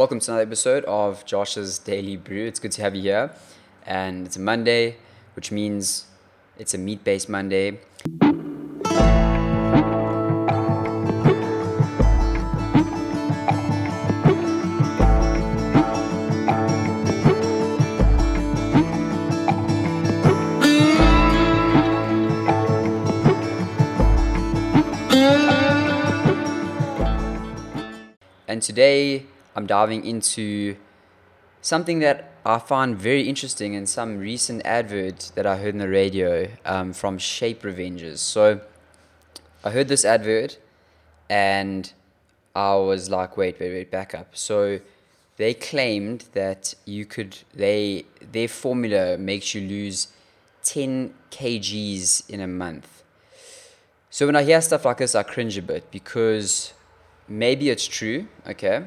welcome to another episode of Josh's Daily Brew. It's good to have you here. And it's a Monday, which means it's a meat based Monday. And today I'm diving into something that I find very interesting in some recent advert that I heard in the radio um, from Shape Revengers. So I heard this advert and I was like, wait, wait, wait, back up. So they claimed that you could, they their formula makes you lose 10 kgs in a month. So when I hear stuff like this, I cringe a bit because maybe it's true, okay?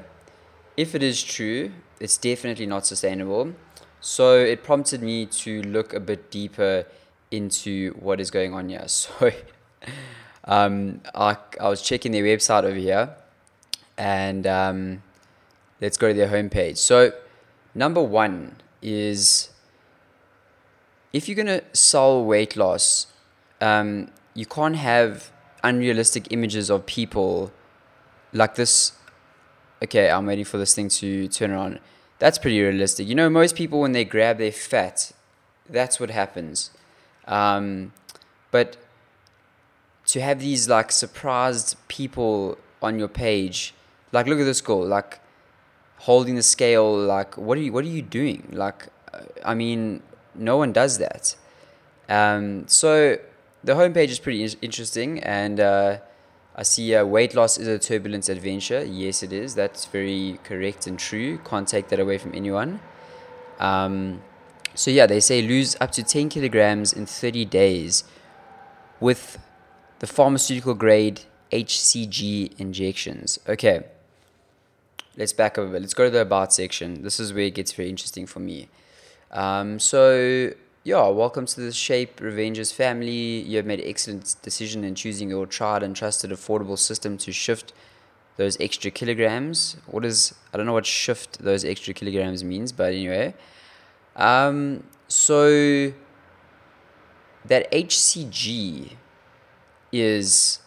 If it is true, it's definitely not sustainable. So it prompted me to look a bit deeper into what is going on here. So um, I, I was checking their website over here and um, let's go to their homepage. So, number one is if you're going to sell weight loss, um, you can't have unrealistic images of people like this okay i'm waiting for this thing to turn around that's pretty realistic. You know most people when they grab their fat that's what happens. Um, but to have these like surprised people on your page like look at this girl like holding the scale like what are you what are you doing? Like uh, i mean no one does that. Um, so the homepage is pretty interesting and uh, I see uh, weight loss is a turbulent adventure. Yes, it is. That's very correct and true. Can't take that away from anyone. Um, so, yeah, they say lose up to 10 kilograms in 30 days with the pharmaceutical grade HCG injections. Okay, let's back up a bit. Let's go to the about section. This is where it gets very interesting for me. Um, so, yeah, welcome to the Shape Revengers family. You have made an excellent decision in choosing your tried and trusted affordable system to shift those extra kilograms. What is, I don't know what shift those extra kilograms means, but anyway. Um, so that HCG is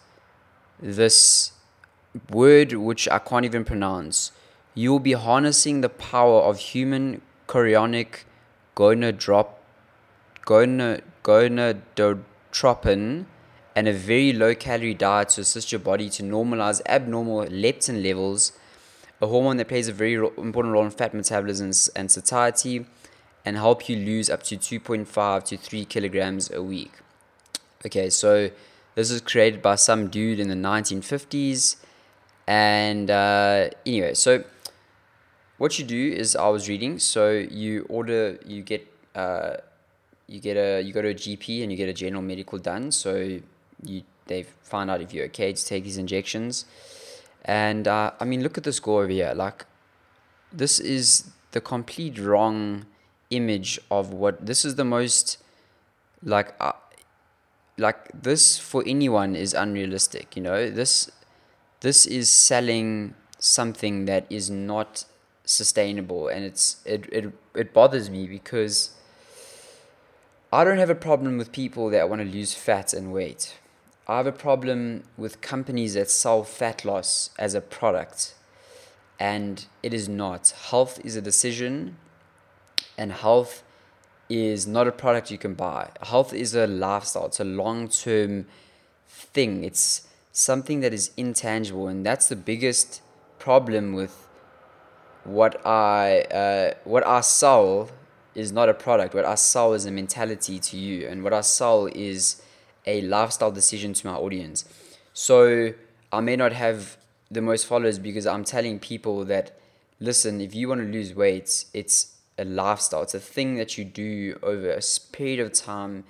this word which I can't even pronounce. You'll be harnessing the power of human chorionic gonadrop gonadotropin and a very low calorie diet to assist your body to normalize abnormal leptin levels, a hormone that plays a very important role in fat metabolism and satiety, and help you lose up to 2.5 to 3 kilograms a week. Okay, so this was created by some dude in the 1950s. And uh, anyway, so what you do is I was reading. So you order, you get uh, you get a you go to a GP and you get a general medical done. So you they find out if you're okay to take these injections. And uh, I mean, look at the score over here. Like, this is the complete wrong image of what this is the most like uh, like this for anyone is unrealistic. You know this this is selling something that is not sustainable, and it's it it it bothers me because I don't have a problem with people that want to lose fat and weight. I have a problem with companies that sell fat loss as a product. And it is not. Health is a decision, and health is not a product you can buy. Health is a lifestyle, it's a long term thing. It's something that is intangible, and that's the biggest problem with what I uh, what I sell is not a product. What I sell is a mentality to you, and what I sell is a lifestyle decision to my audience. So I may not have the most followers because I'm telling people that listen, if you want to lose weight, it's a lifestyle. It's a thing that you do over a period of time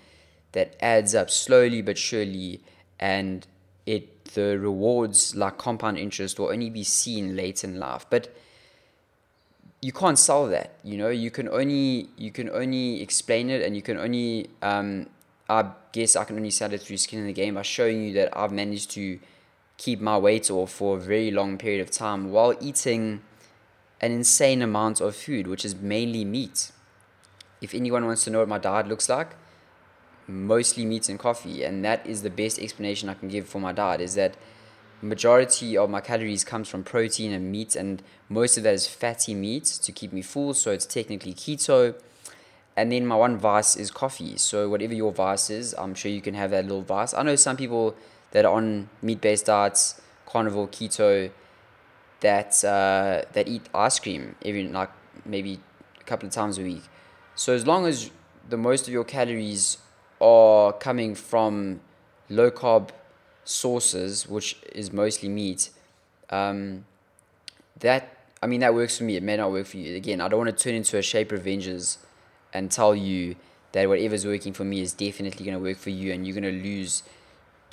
that adds up slowly but surely, and it the rewards like compound interest will only be seen late in life. But you can't sell that. You know, you can only you can only explain it, and you can only um, I guess I can only sell it through skin in the game by showing you that I've managed to keep my weight off for a very long period of time while eating an insane amount of food, which is mainly meat. If anyone wants to know what my diet looks like, mostly meat and coffee, and that is the best explanation I can give for my diet. Is that majority of my calories comes from protein and meat, and most of that is fatty meat to keep me full. So it's technically keto. And then my one vice is coffee. So whatever your vice is, I'm sure you can have that little vice. I know some people that are on meat-based diets, carnivore, keto, that uh, that eat ice cream every like maybe a couple of times a week. So as long as the most of your calories are coming from low carb sources, which is mostly meat, um, that I mean that works for me. It may not work for you. Again, I don't want to turn into a shape Revengers and tell you that whatever's working for me is definitely going to work for you, and you're going to lose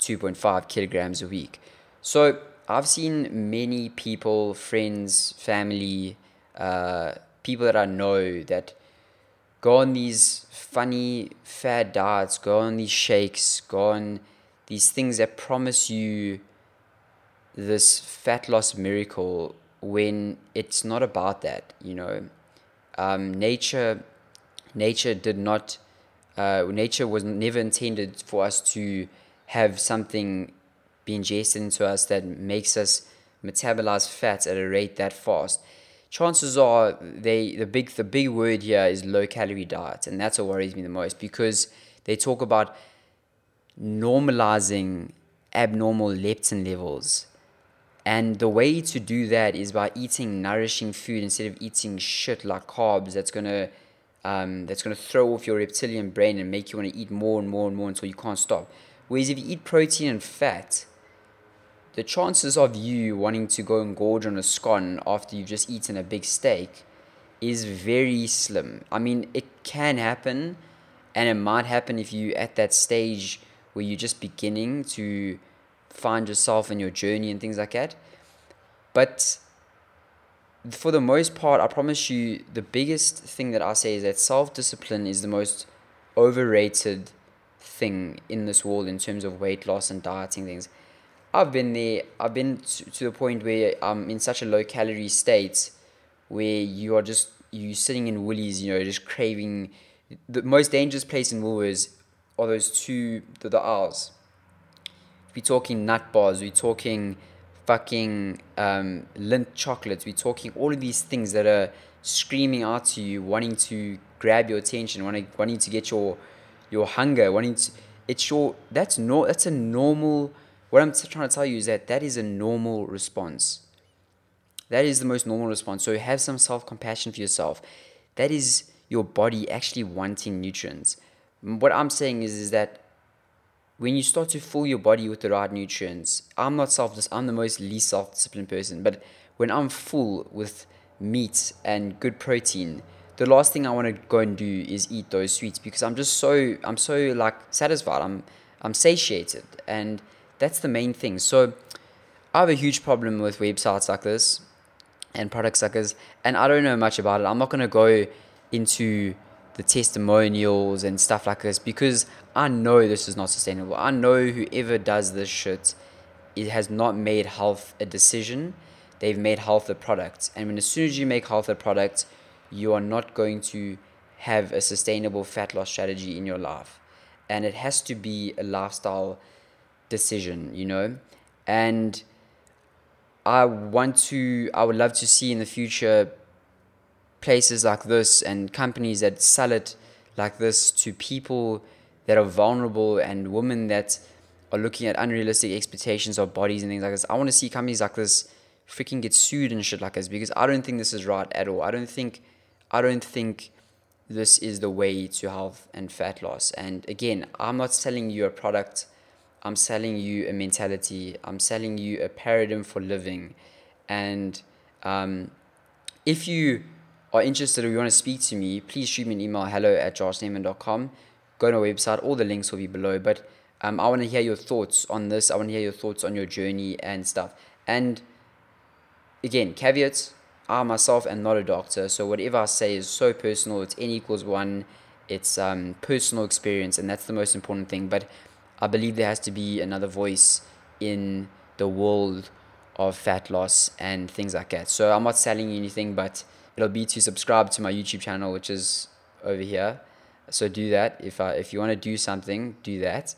2.5 kilograms a week. So I've seen many people, friends, family, uh, people that I know that go on these funny fad diets, go on these shakes, go on these things that promise you this fat loss miracle when it's not about that, you know. Um, nature, nature did not, uh, nature was never intended for us to have something be ingested into us that makes us metabolize fats at a rate that fast, chances are they the big the big word here is low calorie diet, and that's what worries me the most because they talk about normalizing abnormal leptin levels. And the way to do that is by eating nourishing food instead of eating shit like carbs that's gonna um, that's gonna throw off your reptilian brain and make you want to eat more and more and more until you can't stop. Whereas if you eat protein and fat, the chances of you wanting to go and gorge on a scone after you've just eaten a big steak is very slim. I mean, it can happen, and it might happen if you at that stage where you're just beginning to find yourself and your journey and things like that. But for the most part, I promise you, the biggest thing that I say is that self discipline is the most overrated thing in this world in terms of weight loss and dieting things. I've been there. I've been to, to the point where I'm in such a low calorie state where you are just you sitting in Woolies, you know, just craving. The most dangerous place in Woolworths are those two the, the aisles. We're talking nut bars. We're talking fucking um, Lindt chocolates. We're talking all of these things that are screaming out to you, wanting to grab your attention, wanting wanting to get your your hunger, wanting to. It's your that's no that's a normal what I'm trying to tell you is that that is a normal response. That is the most normal response. So have some self compassion for yourself. That is your body actually wanting nutrients. What I'm saying is, is that when you start to fill your body with the right nutrients, I'm not self I'm the most least self disciplined person, but when I'm full with meat and good protein, the last thing I want to go and do is eat those sweets because I'm just so I'm so like satisfied. I'm I'm satiated and that's the main thing. So I have a huge problem with websites like this and product suckers, and I don't know much about it. I'm not gonna go into the testimonials and stuff like this because I know this is not sustainable. I know whoever does this shit, it has not made health a decision. They've made health a product, and when as soon as you make health a product, you are not going to have a sustainable fat loss strategy in your life, and it has to be a lifestyle decision, you know? And I want to, I would love to see in the future places like this and companies that sell it like this to people that are vulnerable and women that are looking at unrealistic expectations of bodies and things like this. I want to see companies like this freaking get sued and shit like this because I don't think this is right at all. I don't think, I don't think this is the way to health and fat loss. And again, I'm not selling you a product I'm selling you a mentality. I'm selling you a paradigm for living. And um, if you are interested or you want to speak to me, please shoot me an email hello at joshsnyman.com. Go to our website. All the links will be below. But um, I want to hear your thoughts on this. I want to hear your thoughts on your journey and stuff. And again, caveats I myself am not a doctor. So whatever I say is so personal. It's n equals one. It's um, personal experience. And that's the most important thing. But I believe there has to be another voice in the world of fat loss and things like that. So I'm not selling you anything, but it'll be to subscribe to my YouTube channel, which is over here. So do that. If I, if you want to do something, do that.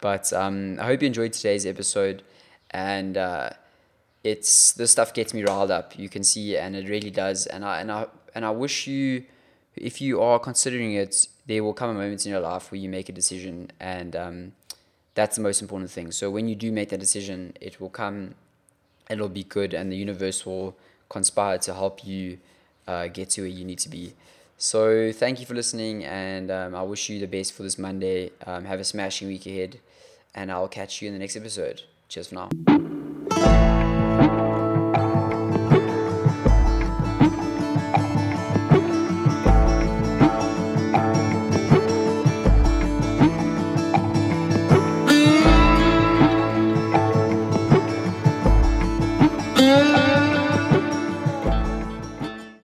But um, I hope you enjoyed today's episode, and uh, it's this stuff gets me riled up. You can see, and it really does. And I and I and I wish you, if you are considering it, there will come a moment in your life where you make a decision, and um, that's the most important thing. So when you do make that decision, it will come, it'll be good, and the universe will conspire to help you uh, get to where you need to be. So thank you for listening, and um, I wish you the best for this Monday. Um, have a smashing week ahead, and I'll catch you in the next episode. Cheers for now.